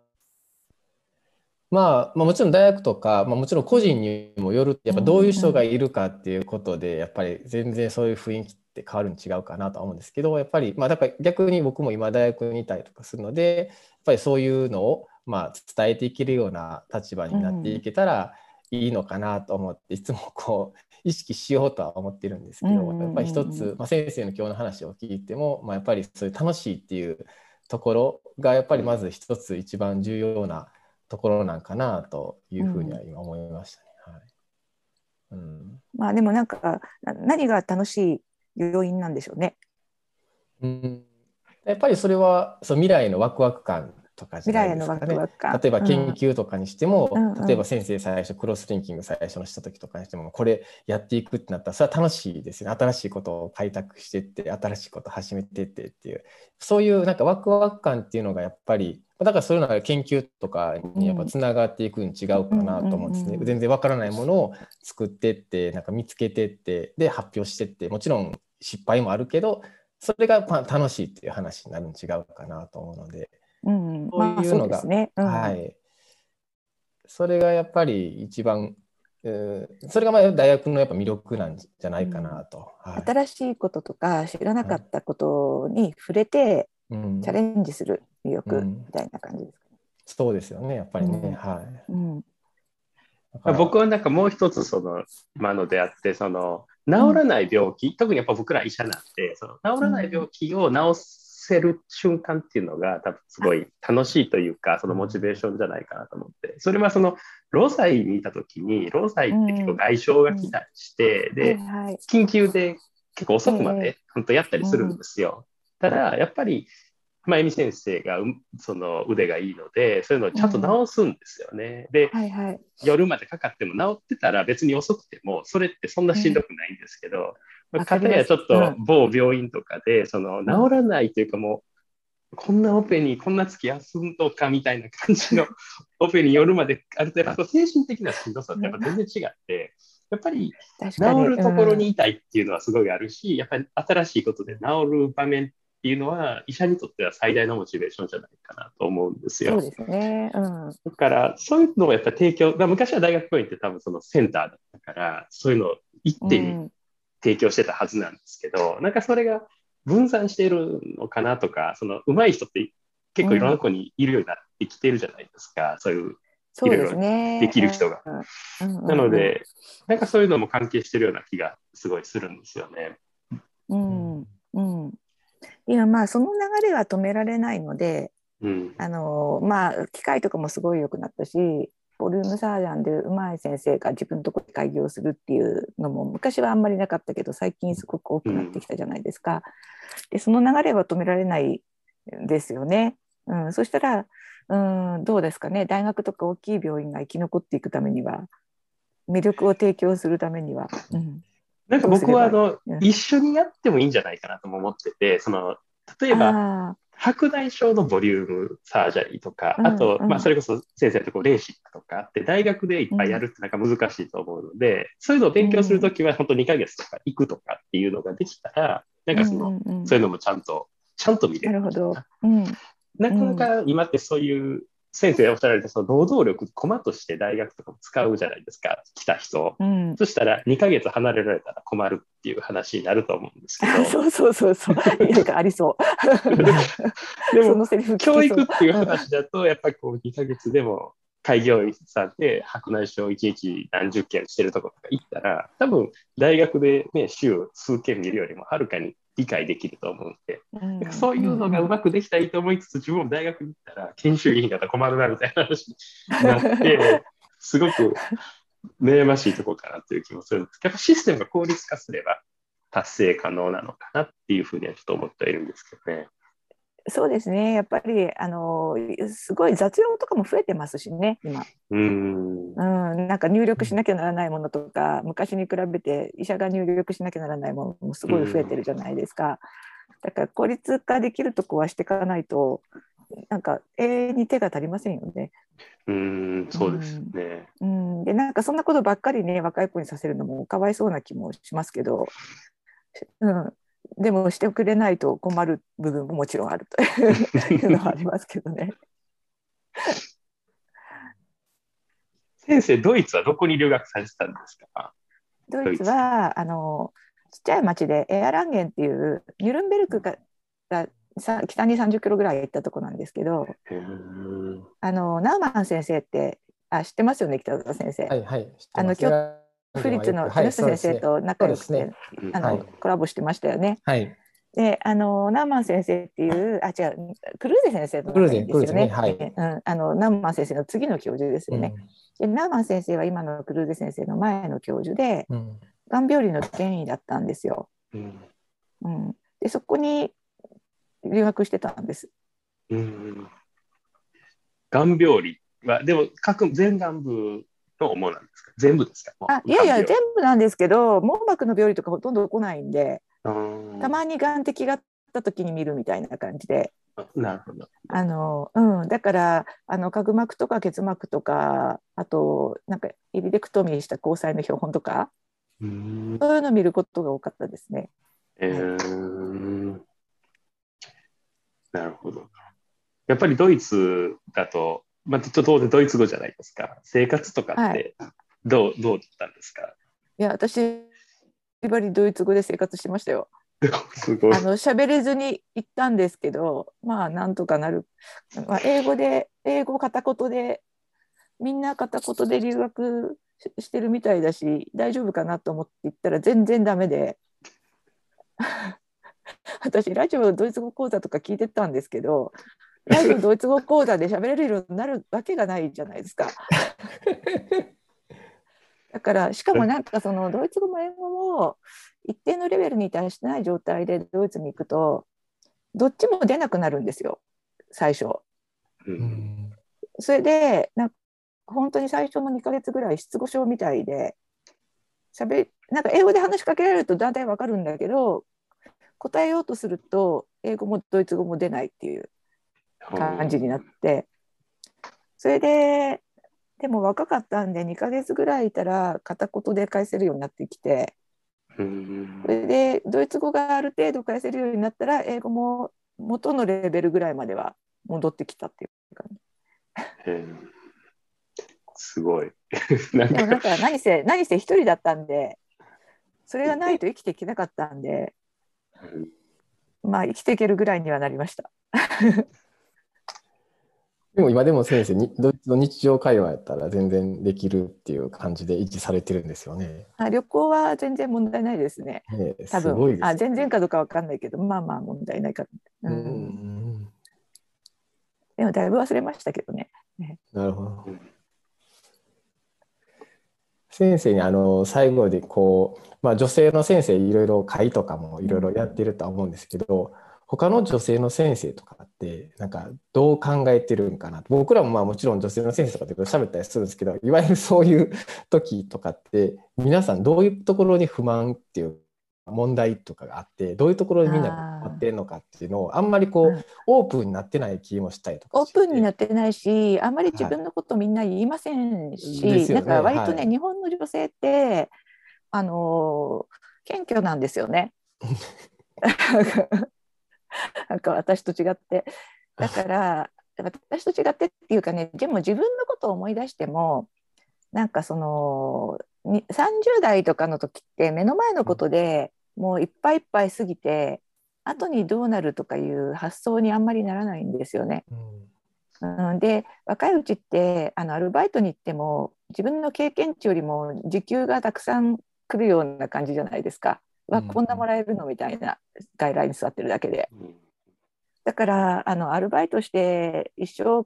まあ、まあもちろん大学とか、まあ、もちろん個人にもよるやっぱどういう人がいるかっていうことでやっぱり全然そういう雰囲気って変わるの違うかなとは思うんですけどやっぱりまあだから逆に僕も今大学にいたりとかするのでやっぱりそういうのをまあ伝えていけるような立場になっていけたらいいのかなと思っていつもこう意識しようとは思ってるんですけどうんうんうんうんやっぱり一つ、まあ、先生の今日の話を聞いても、まあ、やっぱりそういう楽しいっていうところがやっぱりまず一つ一番重要なところなんかなというふうには今思いましたね。はいうんまあでもなんかな何が楽しい要因なんでしょうね。うん、やっぱりそれはそう未来のワクワク感とかじ未来へのワゃないですか。ね。例えば研うん究とか。にしても、うんうん。例えば先生最初クロスリンキング最初のした時とかにしてもこれやっていくってなったらそれは楽しいですよね。新しいことを開拓していって新しいことを始めていってっていうそういうなんかワクワク感っていうのがやっぱりだからそういうのが研究とかにやっぱつながっていくに違うかなと思うんですね、全然わからないものを作ってってなんか見つけてってで発表してってもちろん失敗もあるけどそれがまあ楽しいっていう話になるの違うかなと思うので。うんうん、そういうまあそうですね。うんはい。それがやっぱり一番、えーそれがまあ大学のやっぱ魅力なんじゃないかなと。はい新しいこととか知らなかったことに触れてうんチャレンジする魅力うんみたいな感じですかね。そうですよね、やっぱりね。うんはいうん。僕はなんかもう一つその今のであってその治らない病気、特にやっぱ僕ら医者なんでその治らない病気を治せる瞬間っていうのが多分すごい楽しいというかそのモチベーションじゃないかなと思って。それはその労災にいた時に労災って結構外傷が来たりして、で緊急で結構遅くまええ。で本当やったりするんですよ。ただやっぱりまあ、エミ先生がうその腕がいいので、そういうのをちゃんと直すんですよね。で、はいはい。夜までかかっても治ってたら別に遅くても、それってそんなしんどくないんですけど、まあ、片わかりますやちょっとうん某病院とかで、その治らないというかもう、こんなオペにこんな月休むのかみたいな感じの オペに夜まである程度、精神的なしんどさってやっぱ全然違って、やっぱり。治るところにいたいっていうのはすごいあるし、やっぱり新しいことで治る場面っていうのは、医者にとっては最大のモチベーションじゃないかなと思うんですよ。うんそうですね。うん。だから、そういうのをやっぱり提供、昔は大学病院って多分そのセンターだったから、そういうのを一手にうん提供してたはずなんですけど、なんかそれが分散しているのかなとか、その上手い人って結構いろんなとこにいるようになってきてるじゃないですか、そういう。そうですね。できる人がうん。うんなの、で、なんかそういうのも関係してるような気がすごいするんですよね。うん。うん。いや、まあ、その流れは止められないので、うん。あのまあ機械とかもすごい良くなったしボリュームサージャンでうまい先生が自分のとこで開業するっていうのも昔はあんまりなかったけど最近すごく多くなってきたじゃないですか。でその流れは止められないですよね。うん、そしたら、うん、どうですかね大学とか大きい病院が生き残っていくためには魅力を提供するためには。うんなんか僕はあの、うん一緒にやってもいいんじゃないかなとも思ってて、その、例えば、あ白内障のボリュームサージャリーとか、うんあと、うんまあ、それこそ先生のところレーシックとかあって、大学でいっぱいやるってなんか難しいと思うので、そういうのを勉強するときは、本当2ヶ月とか行くとかっていうのができたら、なんかその、うんうんうんそういうのもちゃんと、ちゃんと見れる。なるほど。うんなかなか今ってそういう、先生がおっしゃられたその労働力、コマとして大学とかも使うじゃないですか、来た人を。うんそしたら2ヶ月離れられたら困るっていう話になると思うんですけど。そうそうそうそう。なんかありそう。でもそのセリフ聞きそう教育っていう話だと、やっぱりこう2ヶ月でも開業医さんで白内障1日何十件してるところとか行ったら、多分大学でね、週数件見るよりもはるかに理解できると思うんで、うんそういうのがうまくできたらいいと思いつつ、自分も大学に行ったら研修医になったら困るなみたいな話になって、すごく悩ましいところかなっていう気もするんですけど、やっぱシステムが効率化すれば達成可能なのかなっていうふうにはちょっと思ってはいるんですけどね。そうですね。やっぱりあのすごい雑用とかも増えてますしね、今。うーん。うん、なんか入力しなきゃならないものとか、昔に比べて医者が入力しなきゃならないものもすごい増えてるじゃないですか。だから効率化できるとこはしていかないと、なんか永遠に手が足りませんよね。うーん、そうですね。うん、でなんかそんなことばっかりね若い子にさせるのもかわいそうな気もしますけど、うん、でもしてくれないと困る部分ももちろんあるというのはありますけどね。先生、ドイツはどこに留学されてたんですか？ドイツはあのちっちゃい町でエアランゲンっていうニュルンベルクががさ北に30キロぐらい行ったとこなんですけどあのナウマン先生ってあ知ってますよね北田先生？はいはい。知ってあのフリッツのはい木下先生と仲良くて、そうですうんあのはいコラボしてましたよね。はい。で、あのナウマン先生っていう、あ、違う、クルーゼ先生とクルーゼ仲いいんですよね。クルーゼねうん、あのナウマン先生の次の教授ですよね。で、ナウマン先生は今のクルーゼ先生の前の教授で、うんうんがん病理の権威だったんですよ。うんうん、で、そこに留学してたんです。うん。がん病理は、でも、各全眼部の主なんですか？全部ですか？あ、いやいや、全全部なんですけど、網膜の病理とかほとんど来ないんで、部たまに眼滴があった時に見るみたいな感じで。なるほど。あのうん、だからあの角膜とか結膜とかあとなんかイリデクトミーした交際の標本とかうん。そういうのを見ることが多かったですね。えーなるほど。やっぱりドイツだと、まあ、ちょっと当然ドイツ語じゃないですか。生活とかっはてどう、どうだったんですか？いや私バリドイツ語で生活してましたよ。すごいあ。の喋れずに行ったんですけどまあなんとかなる、まあ、英語で英語片言でみんな片言で留学ししてるみたいだし大丈夫かなと思って行ったら全然ダメで 私ラジオドイツ語講座とか聞いてたんですけどラジオドイツ語講座で喋れるようになるわけがないじゃないですか。だからしかもなんかそのドイツ語も英語も一定のレベルに達してない状態でドイツに行くとどっちも出なくなるんですよ最初。ううんんそれでなんか本当に最初の2ヶ月ぐらい失語症みたいで喋なんか英語で話しかけられると大体わかるんだけど答えようとすると英語もドイツ語も出ないっていう感じになって。それででも若かったんで2ヶ月ぐらいいたら片言で返せるようになってきて。うん。それでドイツ語がある程度返せるようになったら英語も元のレベルぐらいまでは戻ってきたっていう感じ。うんすごい。なんでもなんか、か何せ何せ一人だったんでそれがないと生きていけなかったんでまあ生きていけるぐらいにはなりました。でも今でも先生に、ドイツの日常会話やったら全然できるっていう感じで維持されてるんですよね。あ旅行は全然問題ないですね。ね多すごいです、分あ全然かどうかわかんないけどまあまあ問題ないか、ううんん。でもだいぶ忘れましたけどね。なるほどうん。先生にあの最後でこう、まあ、女性の先生いろいろ会とかもいろいろやってるとは思うんですけど他の女性の先生とかってなんかどう考えてるんかな？僕らもまあもちろん女性の先生とかって喋ったりするんですけどいわゆるそういう時とかって皆さんどういうところに不満っていう問題とかがあってどういうところにみんな困ってるのかっていうのをあんまりこう、うん。オープンになってない気もしたりとかオープンになってないしあんまり自分のことみんな言いませんし、ですよね。なんか割とね、はい。日本の女性ってあのー謙虚なんですよね。なんか私と違ってだから私と違ってっていうかねでも自分のことを思い出してもなんかそのに30代とかの時って目の前のことでもういっぱいいっぱい過ぎて後にどうなるとかいう発想にあんまりならないんですよね。うんうん、で若いうちってあのアルバイトに行っても自分の経験値よりも時給がたくさん来るような感じじゃないですか。わうん。こんなもらえるの？みたいな外来に座ってるだけで。うん。だからあのアルバイトして一生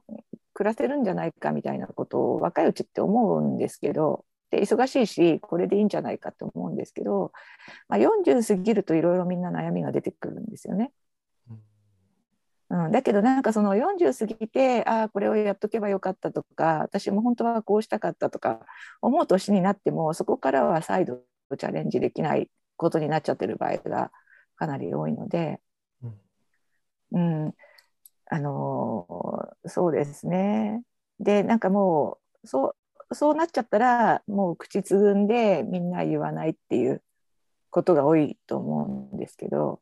暮らせるんじゃないかみたいなことを若いうちって思うんですけどで忙しいしこれでいいんじゃないかと思うんですけど、まあ、40過ぎるといろいろみんな悩みが出てくるんですよね。うん、だけどなんかその40過ぎてああこれをやっとけばよかったとか私も本当はこうしたかったとか思う年になってもそこからは再度チャレンジできないことになっちゃってる場合がかなり多いので、うん、あのーそうですね。でなんかもうそうそうなっちゃったらもう口つぐんでみんな言わないっていうことが多いと思うんですけど、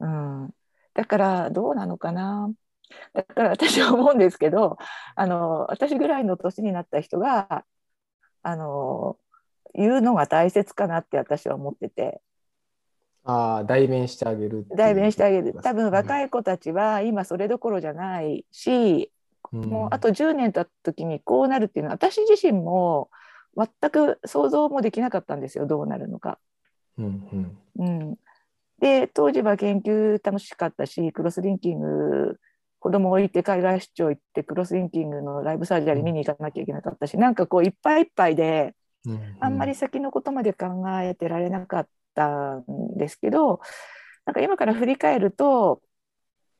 うん、だからどうなのかな。だから私は思うんですけどあの私ぐらいの年になった人があの言うのが大切かなって私は思ってて。ああ代弁してあげる代弁してあげる。多分若い、い子たちは今それどころじゃないしうん。もうあと10年経った時にこうなるっていうのは私自身も全く想像もできなかったんですよ。どうなるのか。うんうん。うん、で当時は研究楽しかったしクロスリンキング子供を置いて海外出張行ってクロスリンキングのライブサージャリー見に行かなきゃいけなかったし、なんかこういっぱいいっぱいでうんあんまり先のことまで考えてられなかったんですけどなんか今から振り返ると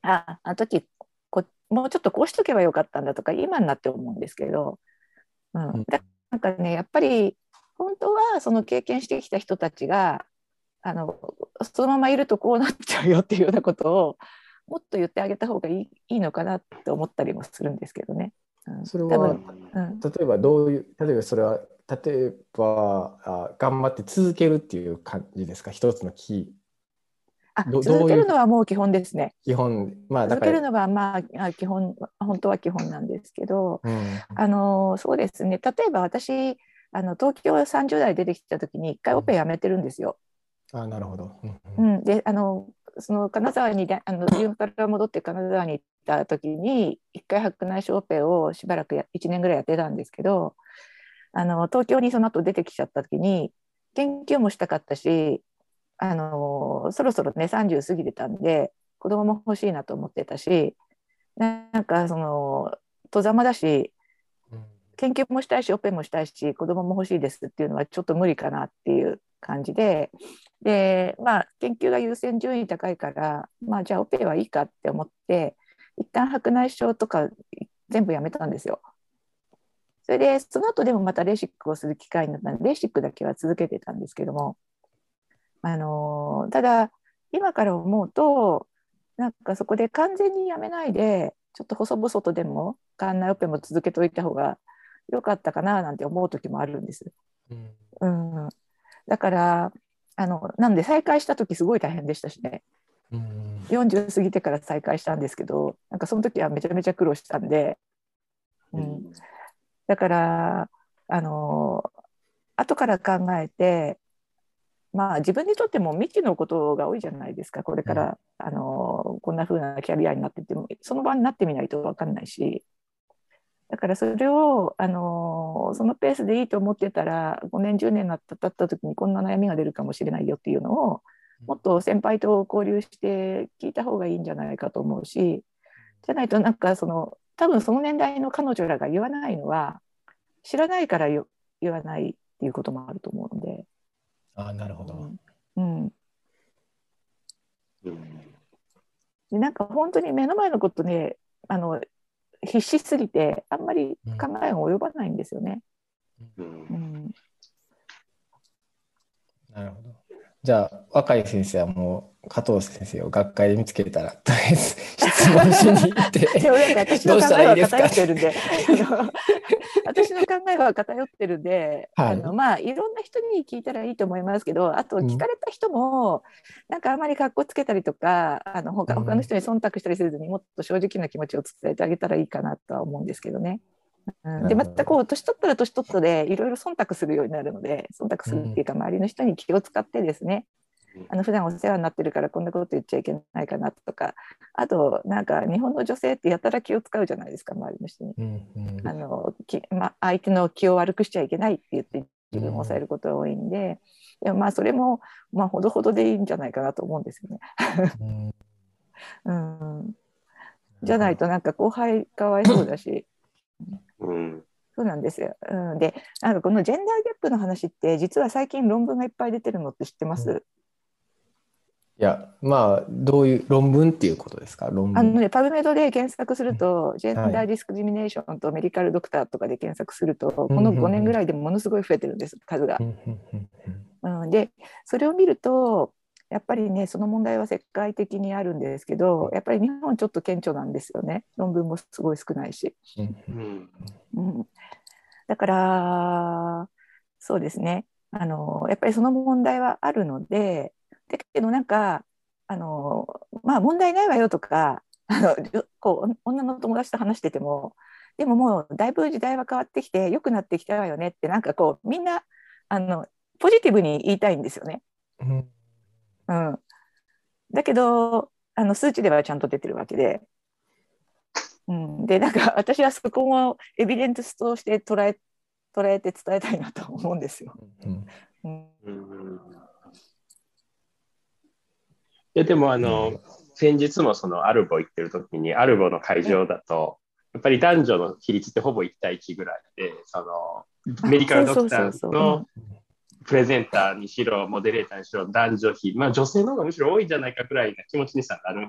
ああの時こもうちょっとこうしとけばよかったんだとか今になって思うんですけど、ううん。なんかねやっぱり本当はその経験してきた人たちがあのそのままいるとこうなっちゃうよっていうようなことをもっと言ってあげた方がいいいいのかなって思ったりもするんですけどね。うん、それはうん、例えばどういう例えばそれは例えばあ頑張って続けるっていう感じですか？一つのキあ続けるのはもう基本ですね。ー基本。まあだ続けるのはまああ基本本当は基本なんですけどうん。あのそうですね。例えば私あの東京30代出てきた時に一回オペやめてるんですよ。あなるほど、うんううん。ん、であのその金沢にであの自分から戻って金沢に行った時に一回白内障オペをしばらくや1年ぐらいやってたんですけどあの東京にその後出てきちゃった時に研究もしたかったしあのそろそろね30過ぎてたんで子供も欲しいなと思ってたしなんかその戸ざまだしうん研究もしたいしオペもしたいし子供も欲しいですっていうのはちょっと無理かなっていう感じででまあ研究が優先順位高いからまあじゃあオペはいいかって思って一旦白内障とか全部やめたんですよ。それでその後でもまたレーシックをする機会になったのでレーシックだけは続けてたんですけどもあのただ今から思うとなんかそこで完全にやめないでちょっと細々とでも館内オペも続けておいた方が良かったかななんて思う時もあるんです。うん、うん、だからあのなんで再開した時すごい大変でしたしね。うん、40過ぎてから再開したんですけどなんかその時はめちゃめちゃ苦労したんで、うん、だからあの後から考えてまあ自分にとっても未知のことが多いじゃないですか。これから、うん、あのこんな風なキャリアになっててもその場になってみないと分かんないし。だからそれをあのそのペースでいいと思ってたら5年10年経った時にこんな悩みが出るかもしれないよっていうのをもっと先輩と交流して聞いた方がいいんじゃないかと思うしじゃないとなんかその多分その年代の彼女らが言わないのは知らないから言わないっていうこともあると思うので。あなるほど。うん。でなんか本当に目の前のことねあの必死すぎてあんまり考えが及ばないんですよね。うん、うん、なるほど。じゃあ若い先生はもう加藤先生を学会で見つけたらとりあえず質問しに行って どうしたらいいですか？ってるんで。私の考えは偏ってるんで、はい、あのまあいろんな人に聞いたらいいと思いますけどあと聞かれた人も、うん、なんかあまりかっこつけたりとかあの他他の人に忖度したりせずにもっと正直な気持ちを伝えてあげたらいいかなとは思うんですけどね。うん、でまたこう年取ったら年取ったでいろいろ忖度するようになるので忖度するっていうか周りの人に気を使ってですね、あの普段お世話になってるからこんなこと言っちゃいけないかなとかあとなんか日本の女性ってやたら気を使うじゃないですか周りの人に、うんうん、あのきま、相手の気を悪くしちゃいけないって言って自分を抑えることが多いんで、でもまあそれもまあほどほどでいいんじゃないかなと思うんですよね。うん、じゃないとなんか後輩かわいそうだし。うん、そうなんです。よ。うん、で、なんかこのジェンダーギャップの話って実は最近論文がいっぱい出てるのって知ってます？いや、まあ、どういう論文っていうことですか？論文。あのね、パブメドで検索すると、ジェンダーディスクリミネーションとメディカルドクターとかで検索すると、この5年ぐらいでものすごい増えてるんです、数が。うん、で、それを見ると、やっぱりね、その問題は世界的にあるんですけど、やっぱり日本ちょっと顕著なんですよね。論文もすごい少ないし。うん、だから、そうですね。あのやっぱりその問題はあるので、だけどなんかあのまあ問題ないわよとか あのこう女の友達と話しててもでももうだいぶ時代は変わってきて良くなってきたわよねってなんかこうみんなあのポジティブに言いたいんですよね。うん、うん、だけどあの数値ではちゃんと出てるわけで。うん、でなんか 私はそこもエビデンスとして捉え捉えて伝えたいなと思うんですよ。うん、うん。やでもあの、先日もそのアルボ行ってる時にアルボの会場だと、やっぱり男女の比率ってほぼ1対1ぐらいでそのメディカルドクターのプレゼンターにしろモデレーターにしろ男女比、まあ、女性の方がむしろ多いんじゃないかくらいな気持ちにさなる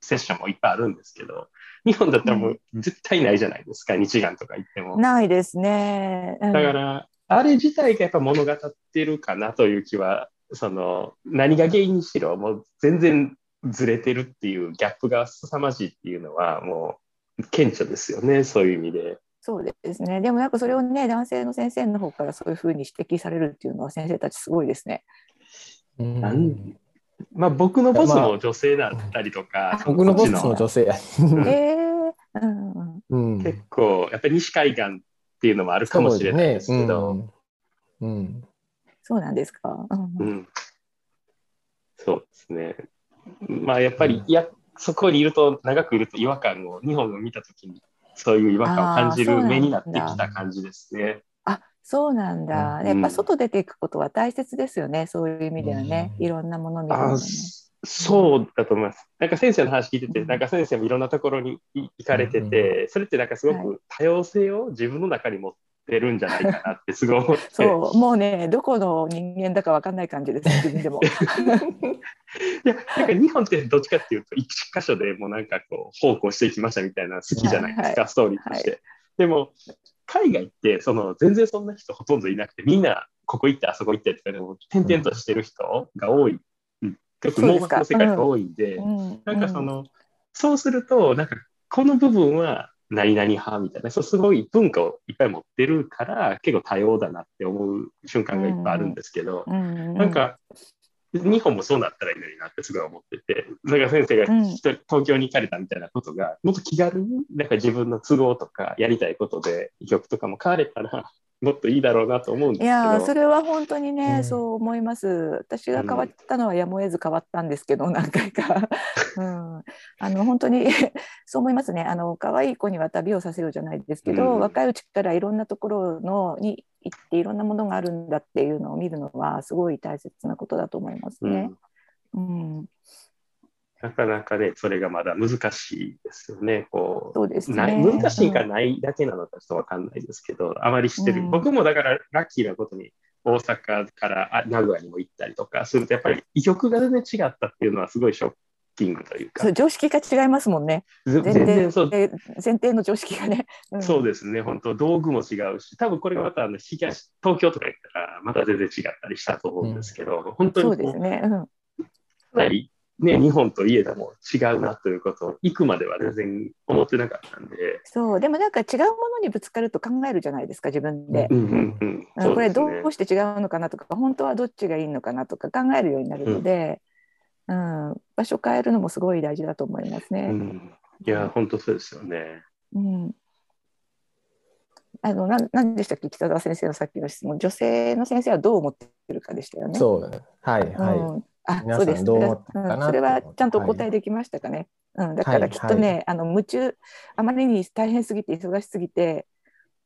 セッションもいっぱいあるんですけど日本だったらもう絶対ないじゃないですか、日眼とか言っても。ないですね。うん、だからあれ自体がやっぱ物語ってるかなという気はその何が原因にしろもう全然ずれてるっていうギャップが凄まじいっていうのはもう顕著ですよねそういう意味で。そうですね。でもなんかそれをね男性の先生の方からそういうふうに指摘されるっていうのは先生たちすごいですね。うん。まあ僕のボスも女性だったりとか、僕のボスも女性や。えーうん、結構やっぱり西海岸っていうのもあるかもしれないですけど。うね、うん、うん。そうなんですか。うん、そうですね。まあやっぱり、いや、そこにいると、長くいると違和感を、日本を見たときに、そういう違和感を感じる目になってきた感じですね。あそうなんだ。やっぱ外出ていくことは大切ですよね、そういう意味ではね。いろんなもの見るのね。そうだと思います。なんか先生の話聞いてて、なんか先生もいろんなところに行かれてて、それってなんかすごく多様性を自分の中に持っってるんじゃないかなってすごい思って。そうもうねどこの人間だか分かんない感じです 自分でも。いやなんか日本ってどっちかっていうと一箇所でもうなんかこう奉公していきましたみたいな好きじゃないですか、はいはい。ストーリーとして。でも海外ってその全然そんな人ほとんどいなくてみんなここ行ってあそこ行ってとかでも転々としてる人が多い、うん、結構盲目の世界が多いんで、うん。なんかその、そうするとなんかこの部分は何々派みたいな。そうすごい文化をいっぱい持ってるから結構多様だなって思う瞬間がいっぱいあるんですけど、うんなんか日本もそうなったらいいのになってすごい思ってて、なんか先生が東京に行かれたみたいなことが、もっと気軽に、なんか自分の都合とかやりたいことで曲とかも変われたら、もっといいだろうなと思うんですけど。いやーそれは本当にね、うんそう思います。私が変わったのはやむを得ず変わったんですけど、何回か。うん、あの本当に そう思いますね。あの可愛い子には旅をさせるじゃないですけど、うん若いうちからいろんなところのに行っていろんなものがあるんだっていうのを見るのはすごい大切なことだと思いますうんね。うん、なかなかね、それがまだ難しいですよね。こそうですね。難しいかないだけなのかちょっとわかんないですけど、あまりしてる、うん僕もだからラッキーなことに大阪からあ名古屋にも行ったりとかすると、やっぱり異曲が全然違ったっていうのはすごいショッキングというかそう、常識が違いますもんね。全然そう提前提の常識がね。うんそうですね、本当、道具も違うし、多分これがまたあの東東京とか行ったら、また全然違ったりしたと思うんですけど、本当にそうこですね。うんかなり、ね、日本といえども違うなということを、行くまでは全然思ってなかったんで、そうでもなんか違うものにぶつかると考えるじゃないですか自分で、うんうんうんうんこれどねうして違うのかなとか本当はどっちがいいのかなとか考えるようになるので、うん場所変えるのもすごい大事だと思いますうね。んいや、本当そうですよね。うんあのなんなんでしたっけ北澤先生のさっきの質問女性の先生はどう思ってるかでしたよね。そうだね。はいはい。うんあ皆さんそうです。どう思ったかなうんそれはちゃんとおはい答えできましたかね。うん、だからきっとね、あの夢中あまりに大変すぎて忙しすぎて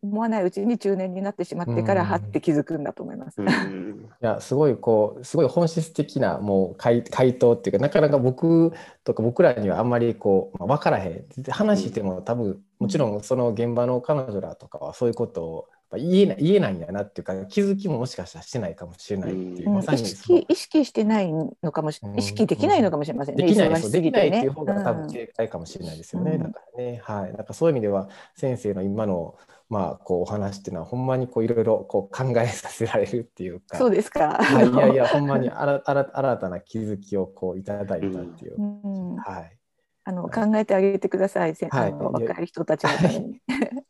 思わないうちに中年になってしまってからうん。はって気づくんだと思います。うん。いやすごいこうすごい本質的なもう回回答っていうかなかなか僕とか僕らにはあんまりこう、まあ、分からへん。話しても多分もちろんその現場の彼女らとかはそういうことをぱ言えない言えないんやなっていうか気づきももしかしたらしてないかもしれないっていう、うんまさ意にその識意識してないのかもしうん意識できないのかもしれませんね。できない忙しそうできない。っていう方が多うん分正解かもしれないですよね。うんだからね、はい。なんかそういう意味では先生の今のまあこうお話っていうのはほんまにこういろいろこう考えさせられるっていうか。そうですか。はい、いやいやほんまに新新新たな気づきをこういただいたっていう。うんはいあの考えてあげてください。せはいあの若い人たちのために。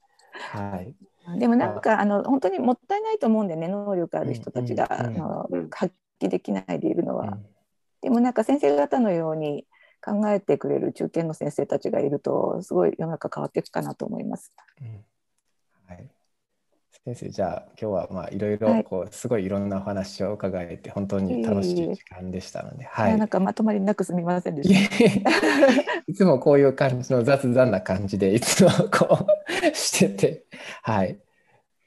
はい。でもなんかあの本当にもったいないと思うんでね能力ある人たちが、あのうん発揮できないでいるのは。うんでもなんか先生方のように考えてくれる中堅の先生たちがいるとすごい世の中変わっていくかなと思います。うんはい。先生じゃあ今日はまあいろいはいろこうすごいいろんなお話を伺えて本当に楽しい時間でしたので、はいい。なんかまとまりなくすみませんでいしえいつもこういう感じの雑談な感じでいつもこう してて、はい。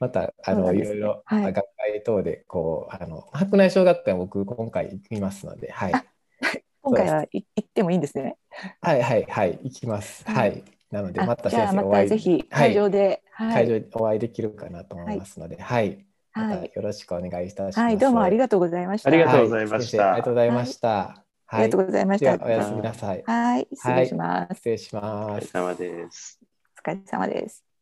またあの、いろいろ、はい学会等でこうあの白内障学会も僕今回行きますので、はい。今回はい行ってもいいんですね。はいはいはい行きます。ははいい。なのであまた先生お会いたぜひはい会場で、はい会場でお会いできるかなと思いますので、はい。またはいよろしくお願いいたします。はい、どうもありがとうございました。ありがとうはございましたありがとうございました。ありがとうございました。おやすみなさい。はい、失礼します。失礼しお疲れます。様です。お疲れ様です。